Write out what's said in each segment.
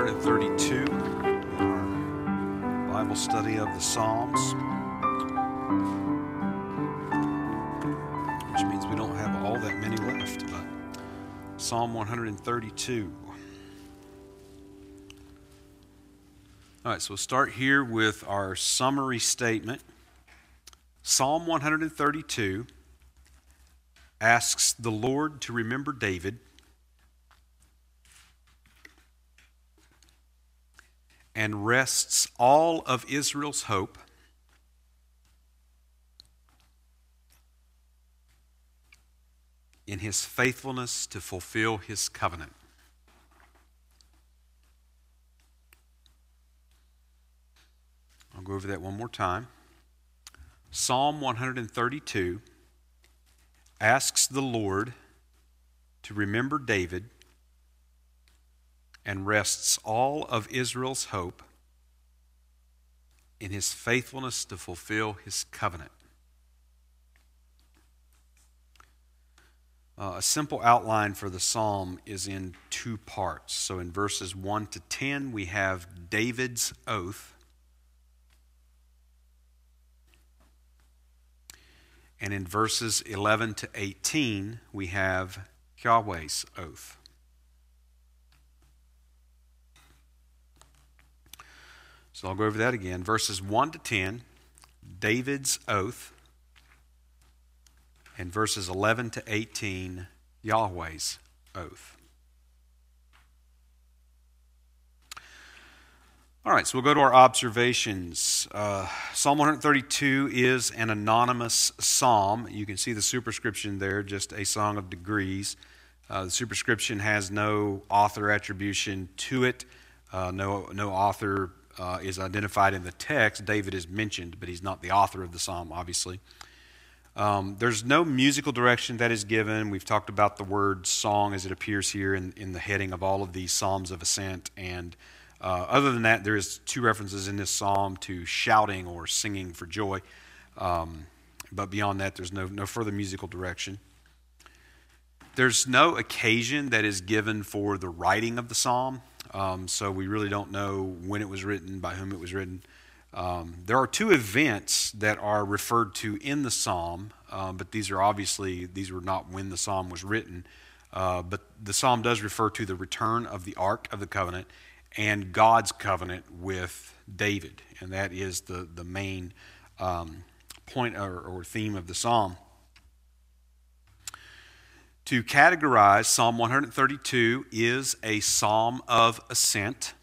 Psalm 132, our Bible study of the Psalms, which means we don't have all that many left, but Psalm 132. All right, so we'll start here with our summary statement. Psalm 132 asks the Lord to remember David and rests all of Israel's hope in his faithfulness to fulfill his covenant. I'll go over that one more time. Psalm 132 asks the Lord to remember David and rests all of Israel's hope in his faithfulness to fulfill his covenant. Uh, a simple outline for the psalm is in two parts. So in verses 1 to 10, we have David's oath. And in verses 11 to 18, we have Yahweh's oath. So I'll go over that again. Verses 1 to 10, David's oath. And verses 11 to 18, Yahweh's oath. All right, so we'll go to our observations. Uh, psalm 132 is an anonymous psalm. You can see the superscription there, just a song of degrees. Uh, the superscription has no author attribution to it, uh, no, no author uh, is identified in the text. David is mentioned, but he's not the author of the psalm, obviously. Um, there's no musical direction that is given. We've talked about the word song as it appears here in, in the heading of all of these Psalms of Ascent. And uh, other than that, there is two references in this psalm to shouting or singing for joy. Um, but beyond that, there's no, no further musical direction. There's no occasion that is given for the writing of the psalm. Um, so we really don't know when it was written, by whom it was written. Um, there are two events that are referred to in the psalm, um, but these are obviously these were not when the psalm was written. Uh, but the psalm does refer to the return of the ark of the covenant and God's covenant with David, and that is the the main um, point or, or theme of the psalm. To categorize, Psalm 132 is a psalm of ascent.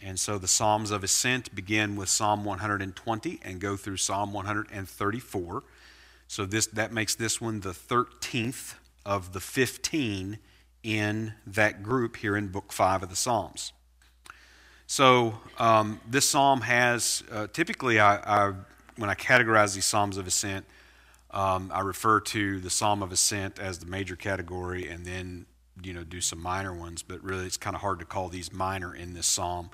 And so the Psalms of Ascent begin with Psalm 120 and go through Psalm 134. So this, that makes this one the 13th of the 15 in that group here in Book 5 of the Psalms. So um, this psalm has, uh, typically, I, I, when I categorize these Psalms of Ascent, um, I refer to the Psalm of Ascent as the major category and then you know do some minor ones, but really it's kind of hard to call these minor in this psalm.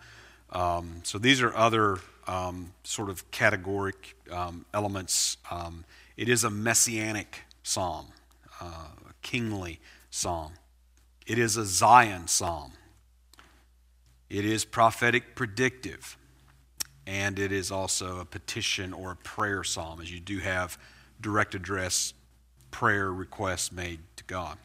Um, so these are other um, sort of categoric um, elements. Um, it is a messianic psalm, uh, a kingly psalm. It is a Zion psalm. It is prophetic predictive. And it is also a petition or a prayer psalm, as you do have direct address prayer requests made to God.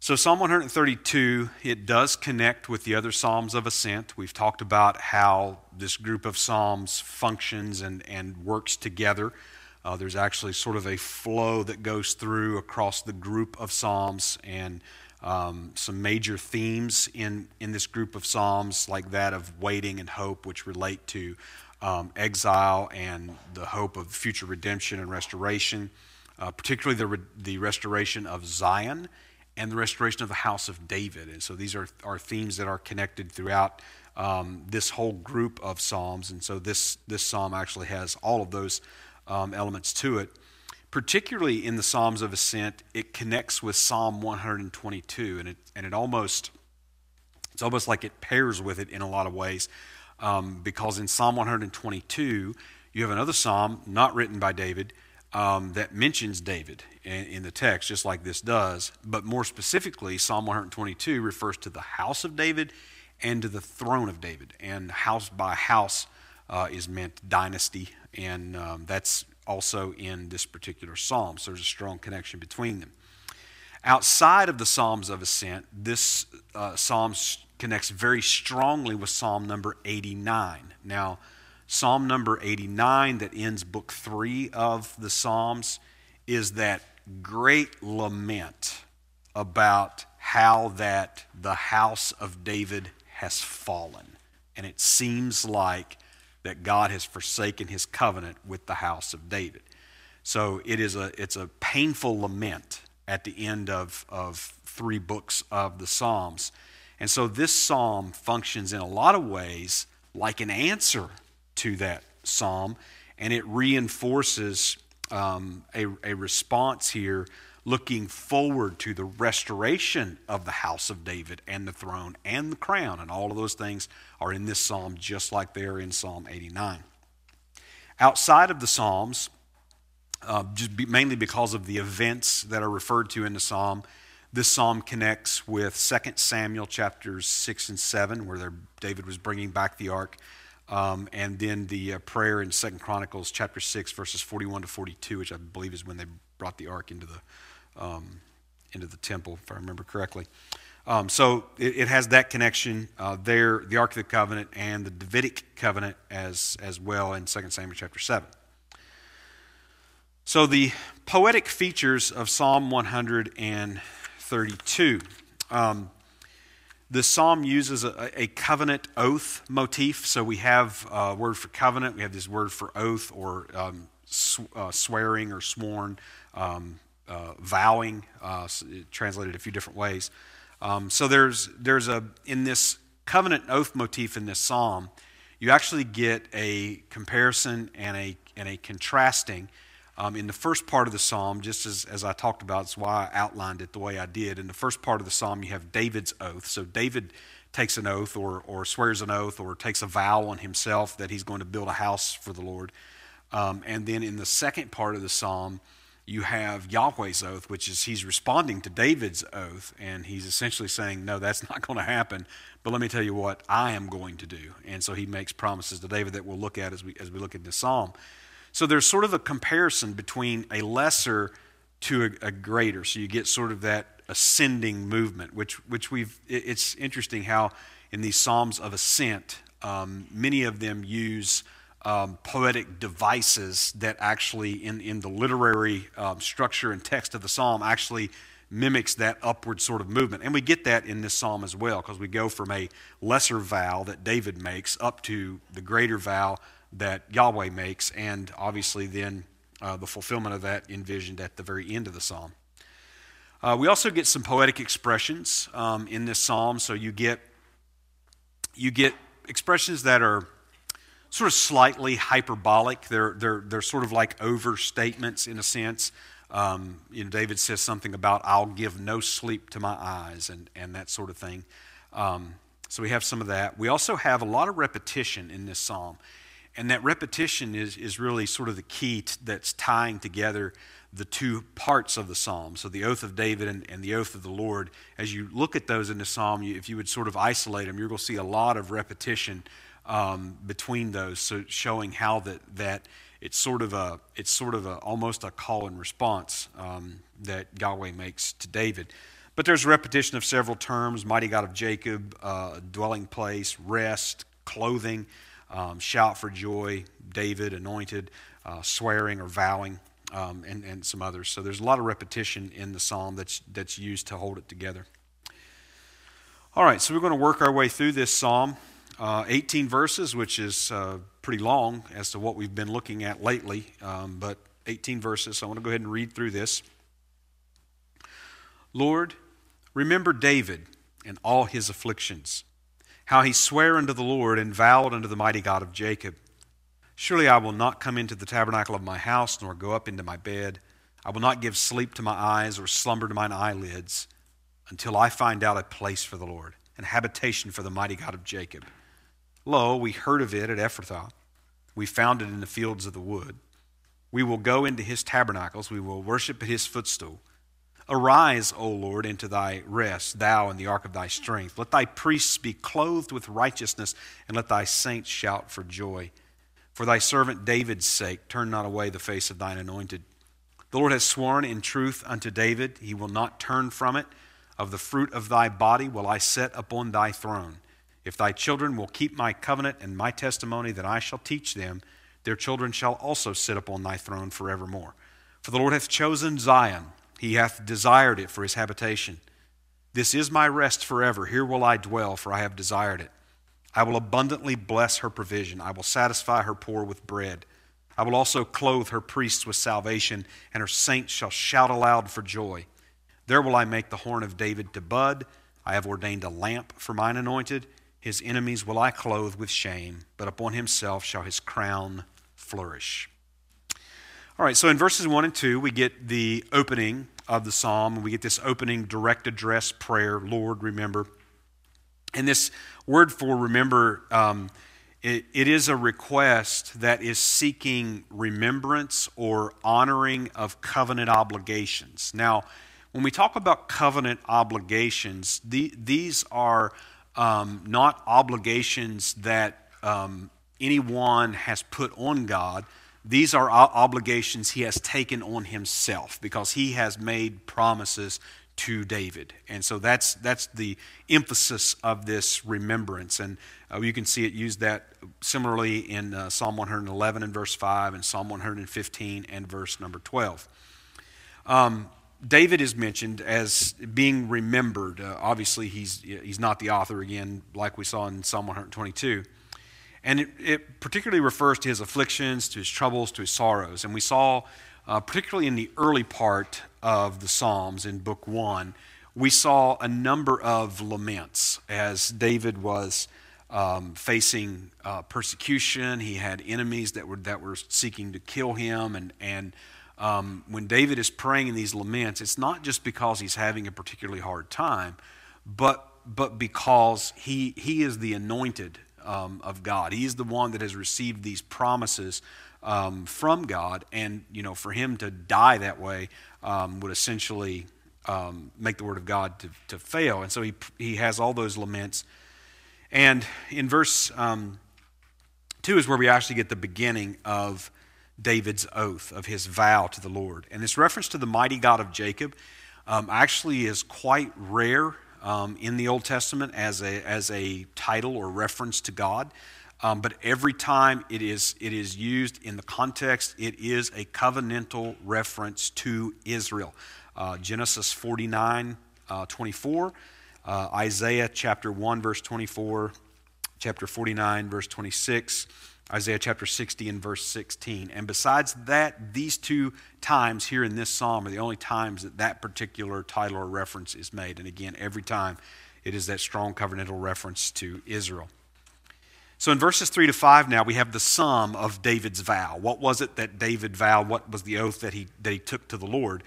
So, Psalm 132, it does connect with the other Psalms of Ascent. We've talked about how this group of Psalms functions and, and works together. Uh, there's actually sort of a flow that goes through across the group of Psalms and um, some major themes in, in this group of Psalms, like that of waiting and hope, which relate to um, exile and the hope of future redemption and restoration, uh, particularly the, re- the restoration of Zion and the restoration of the house of David. And so these are, are themes that are connected throughout um, this whole group of Psalms. And so this, this psalm actually has all of those um, elements to it. Particularly in the Psalms of Ascent, it connects with Psalm 122, and it, and it almost, it's almost like it pairs with it in a lot of ways um, because in Psalm 122, you have another psalm not written by David, um, that mentions David in, in, the text, just like this does. But more specifically, Psalm 122 refers to the house of David and to the throne of David. And house by house uh, is meant dynasty, and um, that's also in this particular psalm. So there's a strong connection between them. Outside of the Psalms of Ascent, this uh, psalm connects very strongly with Psalm number 89. Now, Psalm number 89, that ends book three of the Psalms, is that great lament about how that the house of David has fallen. And it seems like that God has forsaken his covenant with the house of David. So it is a, it's a painful lament at the end of, of three books of the Psalms. And so this psalm functions in a lot of ways like an answer to that psalm, and it reinforces um, a, a response here looking forward to the restoration of the house of David and the throne and the crown. And all of those things are in this psalm, just like they are in Psalm 89. Outside of the Psalms, uh, just be, mainly because of the events that are referred to in the psalm. This psalm connects with 2 Samuel chapters 6 and 7, where David was bringing back the ark, um, and then the uh, prayer in 2 Chronicles chapter 6, verses 41 to 42, which I believe is when they brought the ark into the, um, into the temple, if I remember correctly. Um, so it, it, has that connection uh, there, the Ark of the Covenant and the Davidic covenant as, as well in 2 Samuel chapter 7. So, the poetic features of Psalm 132. Um, the psalm uses a, a, covenant oath motif. So, we have a word for covenant, we have this word for oath or um, sw- uh, swearing or sworn, um, uh, vowing, uh, translated a few different ways. Um, so, there's, there's a, in this covenant oath motif in this psalm, you actually get a comparison and a, and a contrasting um, in the first part of the psalm, just as, as I talked about, it's why I outlined it the way I did. In the first part of the psalm, you have David's oath. So David takes an oath or, or swears an oath or takes a vow on himself that he's going to build a house for the Lord. Um, and then in the second part of the psalm, you have Yahweh's oath, which is he's responding to David's oath, and he's essentially saying, No, that's not going to happen. But let me tell you what I am going to do. And so he makes promises to David that we'll look at as we, as we look at this psalm. So there's sort of a comparison between a lesser to a, a greater. So you get sort of that ascending movement, which, which we've, it's interesting how in these Psalms of Ascent, um, many of them use um, poetic devices that actually, in, in the literary um, structure and text of the psalm, actually mimics that upward sort of movement. And we get that in this psalm as well, because we go from a lesser vow that David makes up to the greater vow that Yahweh makes, and obviously then uh, the fulfillment of that envisioned at the very end of the psalm. Uh, we also get some poetic expressions um, in this psalm. So you get you get expressions that are sort of slightly hyperbolic. They're they're they're sort of like overstatements in a sense. Um, you know, David says something about "I'll give no sleep to my eyes" and and that sort of thing. Um, so we have some of that. We also have a lot of repetition in this psalm. And that repetition is, is really sort of the key t- that's tying together the two parts of the psalm. So the oath of David and, and the oath of the Lord. As you look at those in the psalm, you, if you would sort of isolate them, you're going to see a lot of repetition um, between those, so showing how that, that it's sort of a it's sort of a, almost a call and response um, that Yahweh makes to David. But there's repetition of several terms: mighty God of Jacob, uh, dwelling place, rest, clothing um, shout for joy, David, anointed, uh, swearing or vowing, um, and, and some others. So there's a lot of repetition in the psalm that's, that's used to hold it together. All right, so we're going to work our way through this psalm. Uh, 18 verses, which is uh, pretty long as to what we've been looking at lately, um, but 18 verses. So I want to go ahead and read through this. Lord, remember David and all his afflictions how he sware unto the Lord and vowed unto the mighty God of Jacob Surely I will not come into the tabernacle of my house, nor go up into my bed. I will not give sleep to my eyes, or slumber to mine eyelids, until I find out a place for the Lord, and habitation for the mighty God of Jacob. Lo, we heard of it at Ephrathah. We found it in the fields of the wood. We will go into his tabernacles, we will worship at his footstool. Arise, O Lord, into thy rest, thou and the ark of thy strength. Let thy priests be clothed with righteousness, and let thy saints shout for joy. For thy servant David's sake, turn not away the face of thine anointed. The Lord has sworn in truth unto David, he will not turn from it. Of the fruit of thy body will I set upon thy throne. If thy children will keep my covenant and my testimony that I shall teach them, their children shall also sit upon thy throne forevermore. For the Lord hath chosen Zion, he hath desired it for his habitation. This is my rest forever. Here will I dwell, for I have desired it. I will abundantly bless her provision. I will satisfy her poor with bread. I will also clothe her priests with salvation, and her saints shall shout aloud for joy. There will I make the horn of David to bud. I have ordained a lamp for mine anointed. His enemies will I clothe with shame, but upon himself shall his crown flourish. All right, so in verses 1 and 2, we get the opening of the psalm. We get this opening direct address prayer Lord, remember. And this word for remember, um, it, it is a request that is seeking remembrance or honoring of covenant obligations. Now, when we talk about covenant obligations, the, these are um, not obligations that um, anyone has put on God. These are obligations he has taken on himself because he has made promises to David. And so that's, that's the emphasis of this remembrance. And uh, you can see it used that similarly in uh, Psalm 111 and verse 5 and Psalm 115 and verse number 12. Um, David is mentioned as being remembered. Uh, obviously, he's, he's not the author again, like we saw in Psalm 122. And it, it particularly refers to his afflictions, to his troubles, to his sorrows. And we saw, uh, particularly in the early part of the Psalms in Book 1, we saw a number of laments as David was um, facing uh, persecution. He had enemies that were, that were seeking to kill him, and, and um, when David is praying in these laments, it's not just because he's having a particularly hard time, but, but because he, he is the anointed um, of God. He is the one that has received these promises um, from God, and you know, for him to die that way um, would essentially um, make the word of God to, to fail. And so he, he has all those laments. And in verse um, 2 is where we actually get the beginning of David's oath, of his vow to the Lord. And this reference to the mighty God of Jacob um, actually is quite rare um, in the Old Testament as a, as a title or reference to God. Um, but every time it is, it is used in the context, it is a covenantal reference to Israel. Uh, Genesis 49 uh, 24, uh, Isaiah chapter 1, verse 24, chapter 49, verse 26. Isaiah chapter 60 and verse 16. And besides that, these two times here in this psalm are the only times that that particular title or reference is made. And again, every time it is that strong covenantal reference to Israel. So in verses 3 to 5 now, we have the sum of David's vow. What was it that David vowed? What was the oath that he, that he took to the Lord?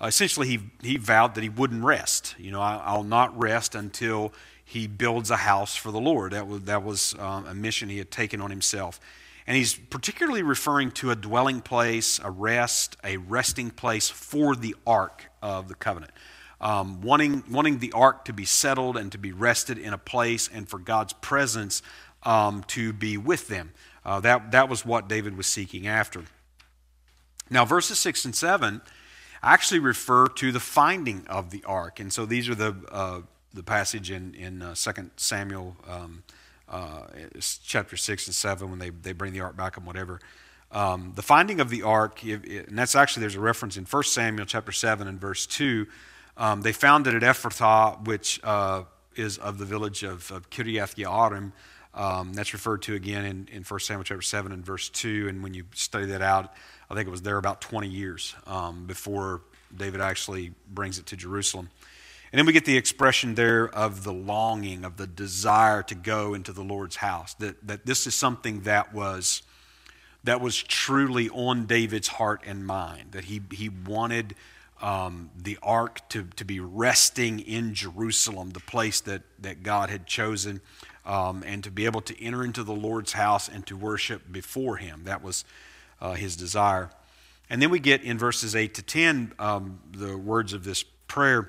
Uh, essentially, he, he vowed that he wouldn't rest. You know, I, I'll not rest until he builds a house for the Lord. That was, that was um, a mission he had taken on himself. And he's particularly referring to a dwelling place, a rest, a resting place for the ark of the covenant. Um, wanting, wanting the ark to be settled and to be rested in a place and for God's presence um, to be with them. Uh, that, that was what David was seeking after. Now, verses 6 and 7 actually refer to the finding of the ark. And so these are the uh, the passage in, in uh, 2 Samuel um, uh, chapter 6 and 7 when they, they bring the ark back and whatever. Um, the finding of the ark, and that's actually, there's a reference in 1 Samuel chapter 7 and verse 2. Um, they found it at Ephrathah, which uh, is of the village of, of Kiriath Yearim. Um, that's referred to again in, in 1 Samuel chapter 7 and verse 2. And when you study that out, I think it was there about 20 years um, before David actually brings it to Jerusalem. And then we get the expression there of the longing, of the desire to go into the Lord's house. That, that this is something that was, that was truly on David's heart and mind. That he, he wanted um, the ark to, to be resting in Jerusalem, the place that, that God had chosen, um, and to be able to enter into the Lord's house and to worship before him. That was uh, his desire. And then we get in verses 8 to 10 um, the words of this prayer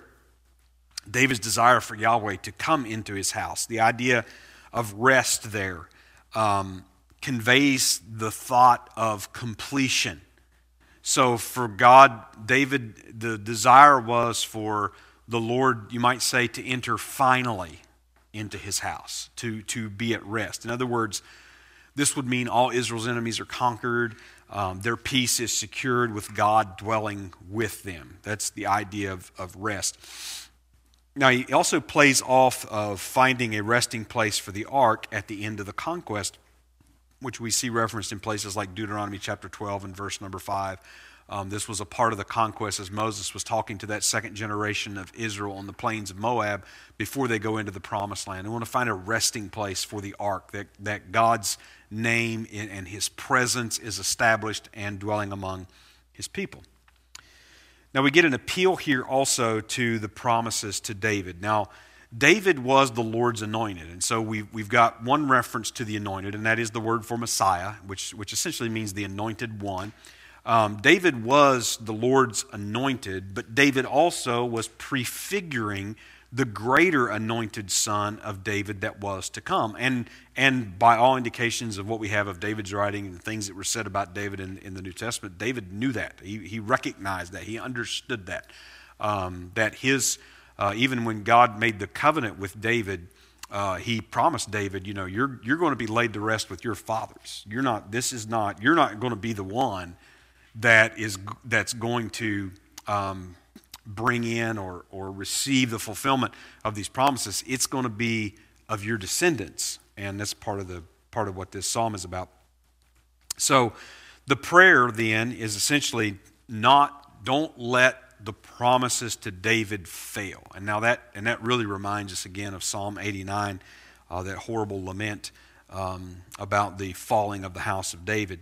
David's desire for Yahweh to come into his house. The idea of rest there um, conveys the thought of completion. So for God, David, the desire was for the Lord, you might say, to enter finally into his house, to, to be at rest. In other words, this would mean all Israel's enemies are conquered. Um, their peace is secured with God dwelling with them. That's the idea of, of rest. Now, he also plays off of finding a resting place for the ark at the end of the conquest, which we see referenced in places like Deuteronomy chapter 12 and verse number 5. Um, this was a part of the conquest as Moses was talking to that second generation of Israel on the plains of Moab before they go into the promised land. They want to find a resting place for the ark, that, that God's name and his presence is established and dwelling among his people. Now, we get an appeal here also to the promises to David. Now, David was the Lord's anointed. And so we've, we've got one reference to the anointed, and that is the word for Messiah, which, which essentially means the anointed one. Um, David was the Lord's anointed, but David also was prefiguring the greater anointed son of David that was to come. And, and by all indications of what we have of David's writing and the things that were said about David in, in the New Testament, David knew that. He, he recognized that. He understood that. Um, that his, uh, even when God made the covenant with David, uh, he promised David, you know, you're, you're going to be laid to rest with your fathers. You're not, this is not, you're not going to be the one that is, that's going to, um, bring in or, or receive the fulfillment of these promises, it's going to be of your descendants. And that's part of, the, part of what this psalm is about. So the prayer then is essentially not, don't let the promises to David fail. And now that, and that really reminds us again of Psalm 89, uh, that horrible lament um, about the falling of the house of David.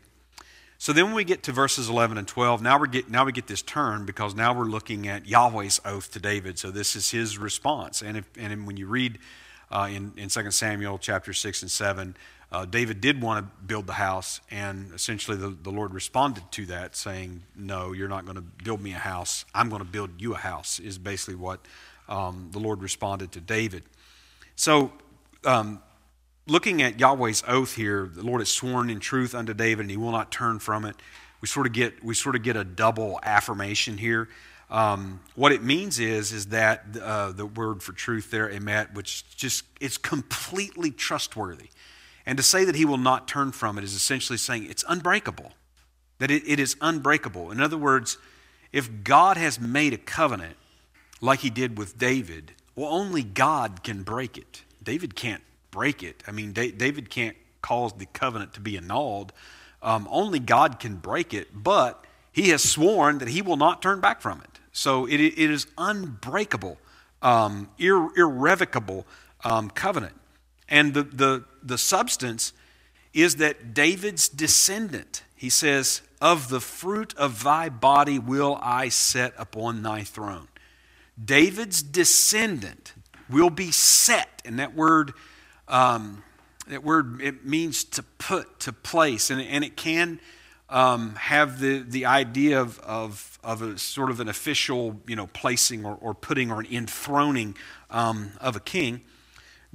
So then when we get to verses 11 and 12, now, we get, now we get this turn because now we're looking at Yahweh's oath to David. So this is his response. And, if, and when you read uh, in, in 2 Samuel chapter 6 and 7, uh, David did want to build the house, and essentially the, the Lord responded to that, saying, No, you're not going to build me a house. I'm going to build you a house, is basically what um, the Lord responded to David. So um, looking at Yahweh's oath here, the Lord has sworn in truth unto David, and he will not turn from it. We sort of get we sort of get a double affirmation here. Um, what it means is is that uh, the word for truth there, emet, which just it's completely trustworthy, and to say that he will not turn from it is essentially saying it's unbreakable, that it, it is unbreakable. In other words, if God has made a covenant like He did with David, well, only God can break it. David can't break it. I mean, David can't cause the covenant to be annulled. Um, only God can break it, but he has sworn that he will not turn back from it. So it, it is unbreakable, um, ir- irrevocable um, covenant. And the, the, the substance is that David's descendant, he says, of the fruit of thy body will I set upon thy throne. David's descendant will be set, and that word um, that word it means to put to place, and, and it can um, have the, the idea of, of, of a sort of an official you know placing or, or putting or an enthroning um, of a king.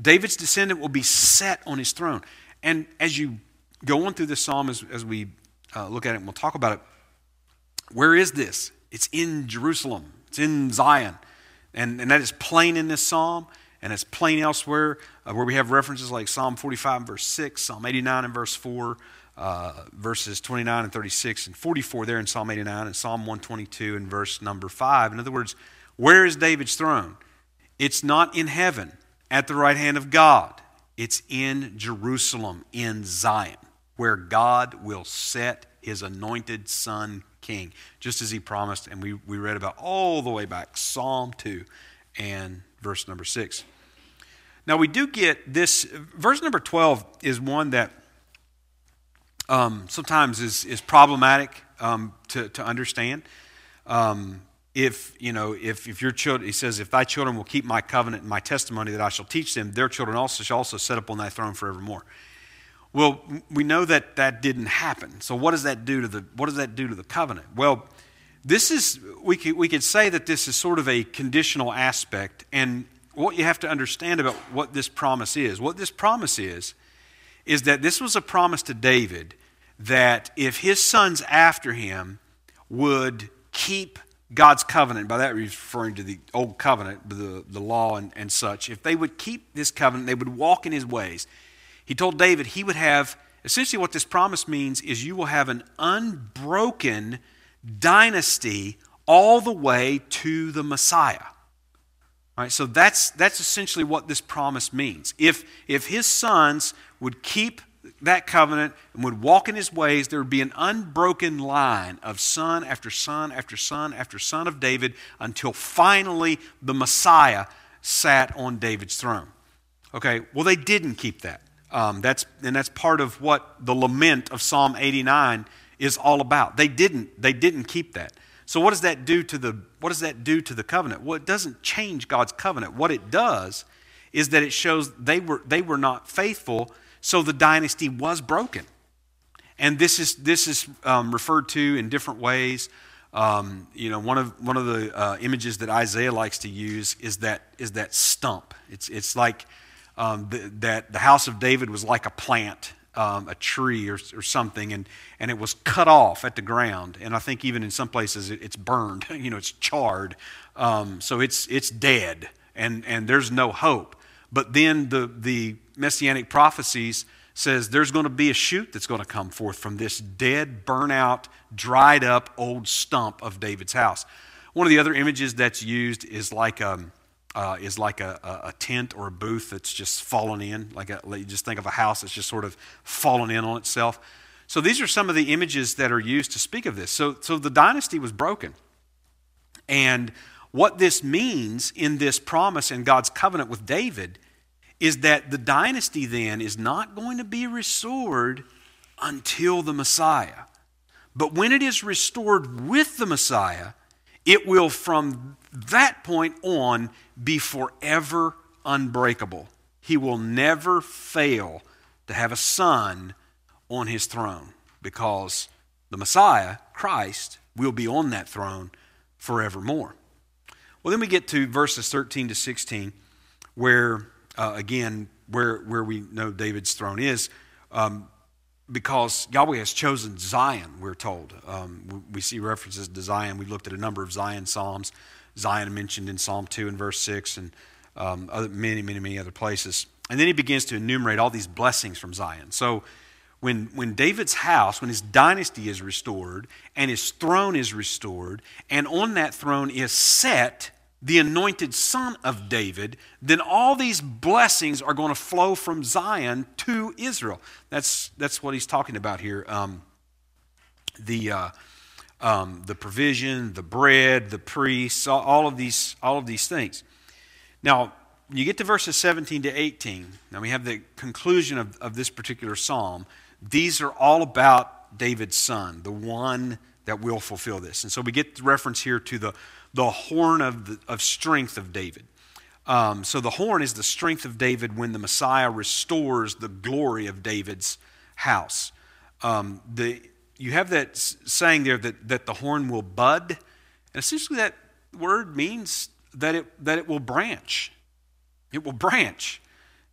David's descendant will be set on his throne, and as you go on through this psalm, as, as we uh, look at it, and we'll talk about it. Where is this? It's in Jerusalem. It's in Zion, and and that is plain in this psalm and it's plain elsewhere uh, where we have references like Psalm 45 verse 6, Psalm 89 and verse 4, uh, verses 29 and 36, and 44 there in Psalm 89, and Psalm 122 and verse number 5. In other words, where is David's throne? It's not in heaven at the right hand of God, it's in Jerusalem, in Zion, where God will set his anointed son king, just as he promised, and we, we read about all the way back, Psalm 2 and verse number 6. Now, we do get this, verse number 12 is one that um, sometimes is, is problematic um, to, to understand. Um, if, you know, if, if your children, he says, if thy children will keep my covenant and my testimony that I shall teach them, their children also shall also set up on thy throne forevermore. Well, we know that that didn't happen. So what does that do to the what does that do to the covenant? Well, this is we could, we could say that this is sort of a conditional aspect and what you have to understand about what this promise is. What this promise is is that this was a promise to David that if his sons after him would keep God's covenant, by that referring to the old covenant, the, the law and, and such, if they would keep this covenant, they would walk in his ways. He told David he would have, essentially, what this promise means is you will have an unbroken dynasty all the way to the Messiah. All right, so that's, that's essentially what this promise means. If, if his sons would keep that covenant and would walk in his ways, there would be an unbroken line of son after son after son after son of David until finally the Messiah sat on David's throne. Okay, well, they didn't keep that. Um, that's, and that's part of what the lament of Psalm 89 is all about. They didn't, they didn't keep that. So what does that do to the what does that do to the covenant? Well, it doesn't change God's covenant. What it does is that it shows they were they were not faithful so the dynasty was broken. And this is, this is um, referred to in different ways. Um, you know, one of, one of the uh, images that Isaiah likes to use is that, is that stump. It's, it's like um, the, that the house of David was like a plant, um, a tree or, or something, and, and it was cut off at the ground. And I think even in some places it, it's burned, you know, it's charred. Um, so it's, it's dead, and, and there's no hope. But then the, the messianic prophecies says there's going to be a shoot that's going to come forth from this dead, burnout, dried up old stump of David's house. One of the other images that's used is like um, uh, is like a, a, tent or a booth that's just fallen in. Like a, you just think of a house that's just sort of fallen in on itself. So these are some of the images that are used to speak of this. So, so the dynasty was broken. And what this means in this promise and God's covenant with David is that the dynasty then is not going to be restored until the Messiah. But when it is restored with the Messiah, it will from that point on be forever unbreakable. He will never fail to have a son on his throne because the Messiah, Christ, will be on that throne forevermore. Well, then we get to verses 13 to 16 where uh, again, where, where we know David's throne is, um, because Yahweh has chosen Zion, we're told. Um, we, see references to Zion. We looked at a number of Zion Psalms. Zion mentioned in Psalm 2 and verse 6, and um, other, many, many, many other places. And then he begins to enumerate all these blessings from Zion. So when, when David's house, when his dynasty is restored, and his throne is restored, and on that throne is set the anointed son of David, then all these blessings are going to flow from Zion to Israel. That's, that's what he's talking about here. Um, the, uh, um, the provision, the bread, the priests, all of these, all of these things. Now, you get to verses 17 to 18. Now we have the conclusion of, of this particular psalm. These are all about David's son, the one that will fulfill this. And so we get the reference here to the the horn of, the, of strength of David. Um, so the horn is the strength of David when the Messiah restores the glory of David's house. Um, the, you have that saying there that, that the horn will bud. And essentially, that word means that it, that it will branch. It will branch.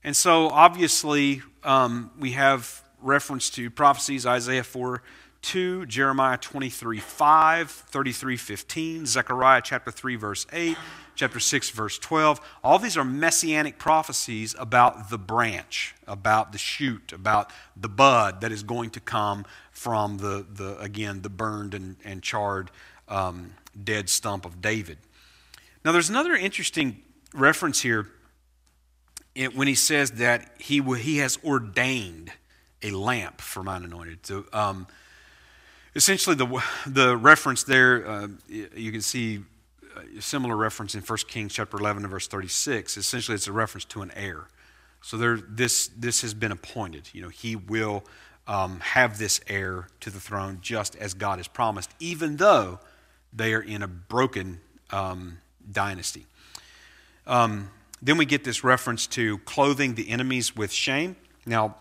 And so, obviously, um, we have reference to prophecies, Isaiah 4 2, Jeremiah 23 5, 33 15, Zechariah chapter 3, verse 8, chapter 6, verse 12. All these are messianic prophecies about the branch, about the shoot, about the bud that is going to come from the, the again, the burned and, and charred um, dead stump of David. Now, there's another interesting reference here when he says that he, he has ordained a lamp for mine anointed. So, um, Essentially, the, the reference there, uh, you can see a similar reference in 1 Kings chapter 11 and verse 36. Essentially, it's a reference to an heir. So there, this, this has been appointed. You know, he will um, have this heir to the throne just as God has promised, even though they are in a broken um, dynasty. Um, then we get this reference to clothing the enemies with shame. Now,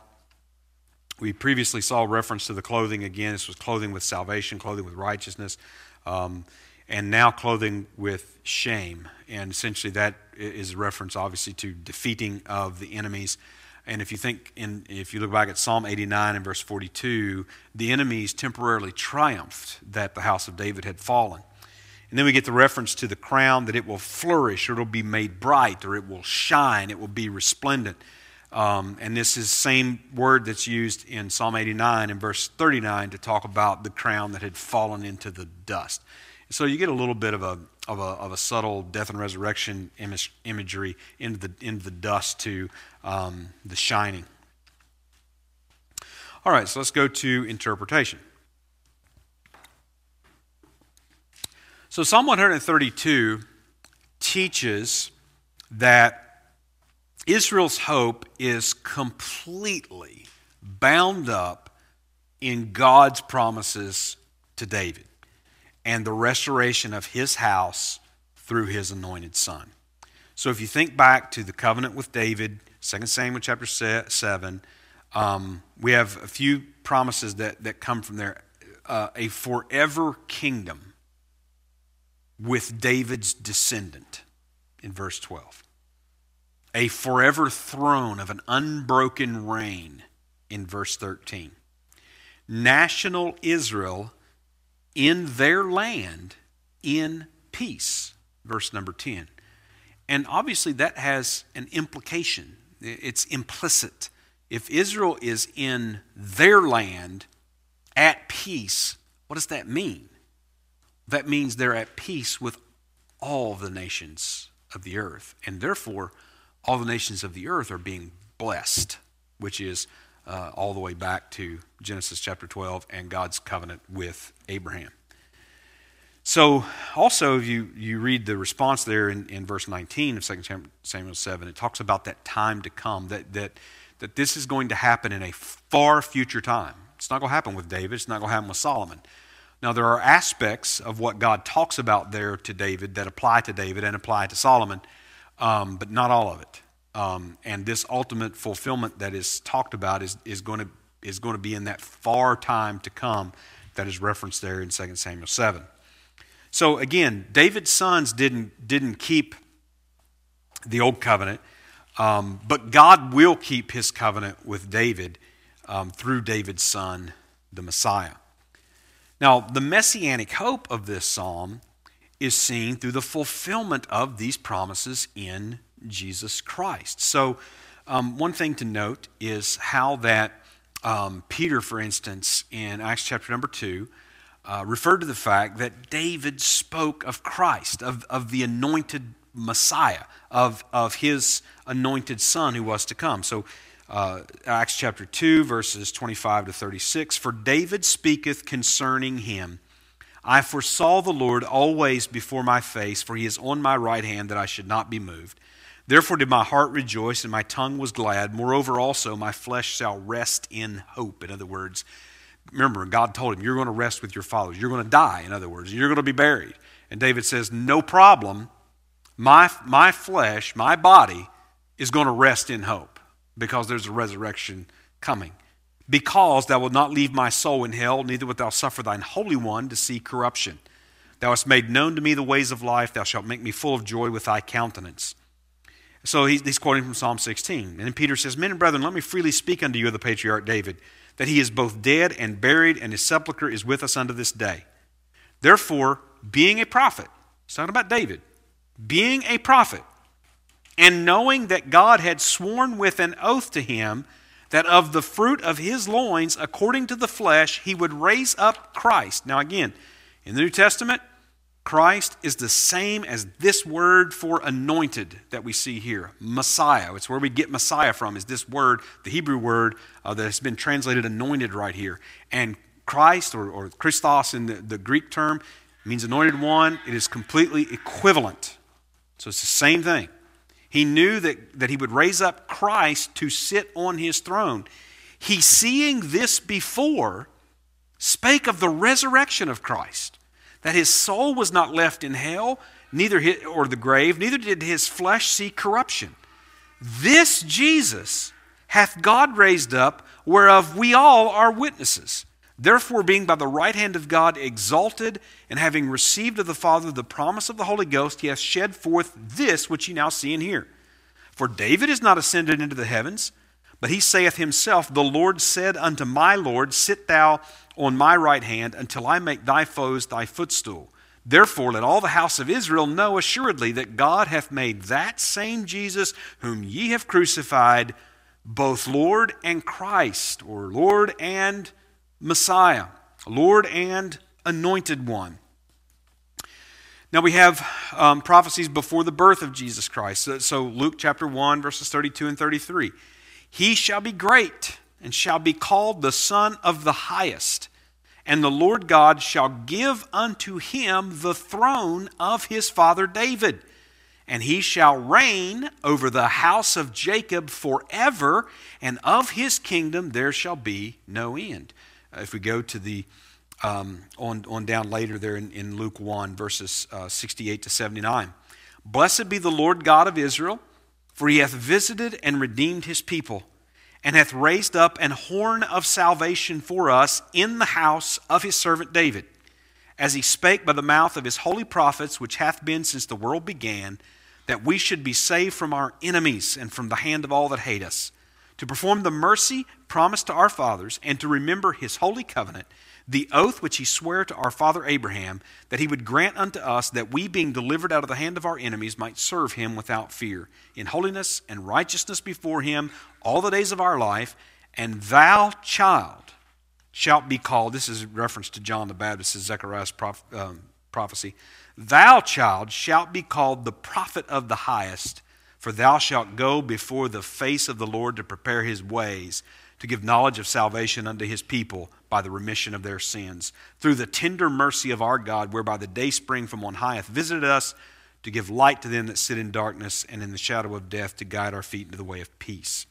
We previously saw reference to the clothing again. This was clothing with salvation, clothing with righteousness, um, and now clothing with shame. And essentially, that is a reference, obviously, to defeating of the enemies. And if you think, in, if you look back at Psalm 89 and verse 42, the enemies temporarily triumphed that the house of David had fallen. And then we get the reference to the crown that it will flourish, or it will be made bright, or it will shine, it will be resplendent. Um, and this is the same word that's used in Psalm 89 and verse 39 to talk about the crown that had fallen into the dust. So you get a little bit of a, of a, of a subtle death and resurrection image, imagery into the, into the dust to um, the shining. All right, so let's go to interpretation. So Psalm 132 teaches that Israel's hope is completely bound up in God's promises to David and the restoration of his house through his anointed son. So if you think back to the covenant with David, 2 Samuel chapter 7, um, we have a few promises that, that come from there. Uh, a forever kingdom with David's descendant in verse 12. A forever throne of an unbroken reign in verse 13. National Israel in their land in peace, verse number 10. And obviously, that has an implication, it's implicit. If Israel is in their land at peace, what does that mean? That means they're at peace with all the nations of the earth. And therefore, all the nations of the earth are being blessed, which is uh, all the way back to Genesis chapter 12 and God's covenant with Abraham. So, also, if you, you read the response there in, in verse 19 of 2 Samuel 7, it talks about that time to come, that, that, that this is going to happen in a far future time. It's not going to happen with David, it's not going to happen with Solomon. Now, there are aspects of what God talks about there to David that apply to David and apply to Solomon, um, but not all of it. Um, and this ultimate fulfillment that is talked about is, is, going to, is going to be in that far time to come that is referenced there in 2 Samuel 7. So again, David's sons didn't, didn't keep the old covenant, um, but God will keep his covenant with David um, through David's son, the Messiah. Now, the messianic hope of this psalm is seen through the fulfillment of these promises in Jesus Christ. So, um, one thing to note is how that um, Peter, for instance, in Acts chapter number 2, uh, referred to the fact that David spoke of Christ, of, of the anointed Messiah, of, of his anointed son who was to come. So, uh, Acts chapter 2, verses 25 to 36 For David speaketh concerning him. I foresaw the Lord always before my face, for he is on my right hand that I should not be moved. Therefore did my heart rejoice, and my tongue was glad. Moreover, also my flesh shall rest in hope. In other words, remember, God told him, You're going to rest with your fathers. You're going to die, in other words. You're going to be buried. And David says, No problem. My, my flesh, my body, is going to rest in hope because there's a resurrection coming. Because thou wilt not leave my soul in hell, neither wilt thou suffer thine Holy One to see corruption. Thou hast made known to me the ways of life. Thou shalt make me full of joy with thy countenance. So he's, he's quoting from Psalm 16. And then Peter says, Men and brethren, let me freely speak unto you of the patriarch David that he is both dead and buried, and his sepulchre is with us unto this day. Therefore, being a prophet, it's not about David, being a prophet, and knowing that God had sworn with an oath to him that of the fruit of his loins, according to the flesh, he would raise up Christ. Now, again, in the New Testament, Christ is the same as this word for anointed that we see here, Messiah. It's where we get Messiah from, is this word, the Hebrew word uh, that has been translated anointed right here. And Christ, or, or Christos in the, the Greek term, means anointed one. It is completely equivalent. So it's the same thing. He knew that, that he would raise up Christ to sit on his throne. He, seeing this before, spake of the resurrection of Christ that his soul was not left in hell, neither his, or the grave, neither did his flesh see corruption. This Jesus hath God raised up, whereof we all are witnesses. Therefore, being by the right hand of God exalted, and having received of the Father the promise of the Holy Ghost, he hath shed forth this which ye now see and hear. For David is not ascended into the heavens, but he saith himself, The Lord said unto my Lord, Sit thou on my right hand until I make thy foes thy footstool. Therefore, let all the house of Israel know assuredly that God hath made that same Jesus, whom ye have crucified, both Lord and Christ, or Lord and Messiah, Lord and Anointed One. Now we have um, prophecies before the birth of Jesus Christ. So, so Luke chapter 1, verses 32 and 33. He shall be great and shall be called the Son of the Highest. And the Lord God shall give unto him the throne of his father David and he shall reign over the house of Jacob forever, and of his kingdom there shall be no end. Uh, if we go to the um, on, on down later there in, in Luke 1, verses uh, 68 to 79. Blessed be the Lord God of Israel, for he hath visited and redeemed his people, and hath raised up an horn of salvation for us in the house of his servant David as he spake by the mouth of his holy prophets, which hath been since the world began, that we should be saved from our enemies and from the hand of all that hate us, to perform the mercy promised to our fathers, and to remember his holy covenant, the oath which he sware to our father Abraham, that he would grant unto us that we, being delivered out of the hand of our enemies, might serve him without fear, in holiness and righteousness before him all the days of our life. And thou, child, shalt be called, this is reference to John the Baptist, Zechariah's prof, um, prophecy. Thou, child, shalt be called the prophet of the highest, for thou shalt go before the face of the Lord to prepare his ways, to give knowledge of salvation unto his people by the remission of their sins, through the tender mercy of our God, whereby the day spring from on high hath visited us, to give light to them that sit in darkness and in the shadow of death, to guide our feet into the way of peace.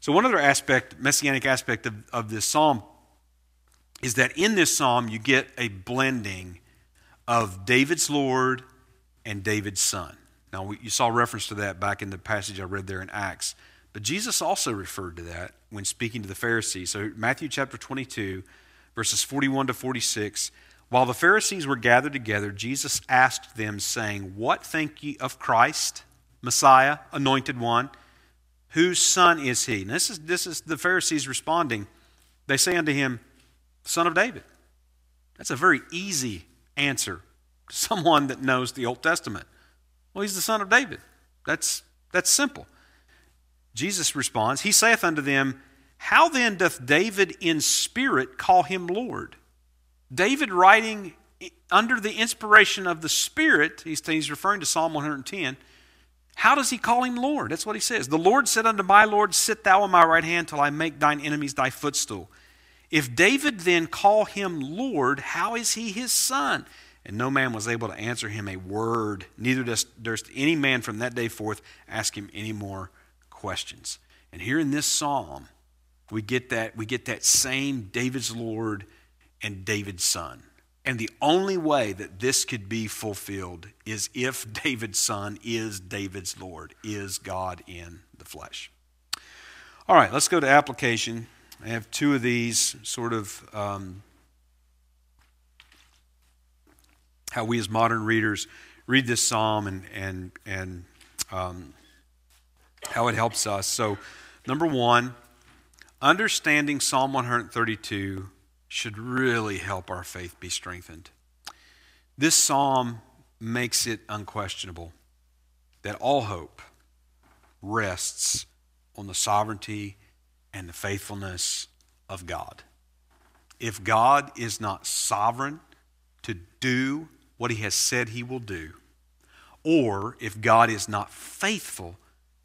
So, one other aspect, messianic aspect of, of this psalm is that in this psalm you get a blending of David's Lord and David's Son. Now, we, you saw reference to that back in the passage I read there in Acts. But Jesus also referred to that when speaking to the Pharisees. So, Matthew chapter 22, verses 41 to 46. While the Pharisees were gathered together, Jesus asked them, saying, What think ye of Christ, Messiah, anointed one? Whose son is he? And this is, this is the Pharisees responding. They say unto him, son of David. That's a very easy answer to someone that knows the Old Testament. Well, he's the son of David. That's, that's simple. Jesus responds, He saith unto them, How then doth David in spirit call him Lord? David, writing under the inspiration of the Spirit, he's, referring to Psalm 110. How does he call him Lord? That's what he says. The Lord said unto my Lord, Sit thou on my right hand till I make thine enemies thy footstool. If David then call him Lord, how is he his son? And no man was able to answer him a word, neither durst any man from that day forth ask him any more questions. And here in this psalm, we get that, we get that same David's Lord and David's son. And the only way that this could be fulfilled is if David's son is David's Lord, is God in the flesh. All right, let's go to application. I have two of these sort of um, how we as modern readers read this psalm and and and um, how it helps us. So, number one, understanding Psalm 132 should really help our faith be strengthened. This psalm makes it unquestionable that all hope rests on the sovereignty and the faithfulness of God. If God is not sovereign to do what he has said he will do, or if God is not faithful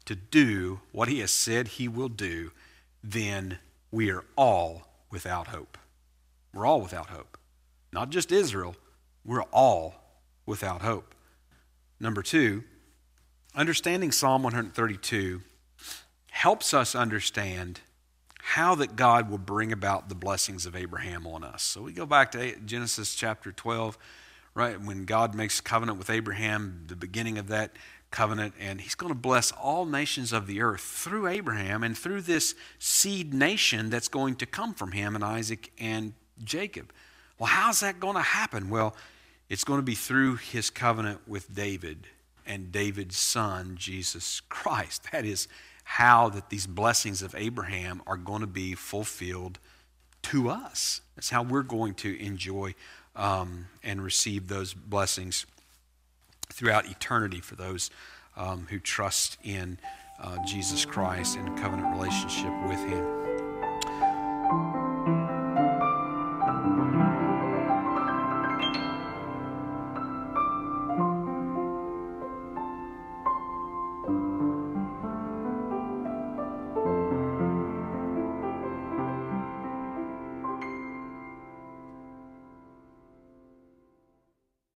to do what he has said he will do, then we are all without hope. We're all without hope. Not just Israel, we're all without hope. Number two, understanding Psalm 132 helps us understand how that God will bring about the blessings of Abraham on us. So we go back to Genesis chapter 12, right? When God makes covenant with Abraham, the beginning of that covenant, and he's going to bless all nations of the earth through Abraham and through this seed nation that's going to come from him and Isaac and Jacob. Well, how's that going to happen? Well, it's going to be through his covenant with David and David's son, Jesus Christ. That is how that these blessings of Abraham are going to be fulfilled to us. That's how we're going to enjoy um, and receive those blessings throughout eternity for those um, who trust in uh, Jesus Christ and covenant relationship with Him.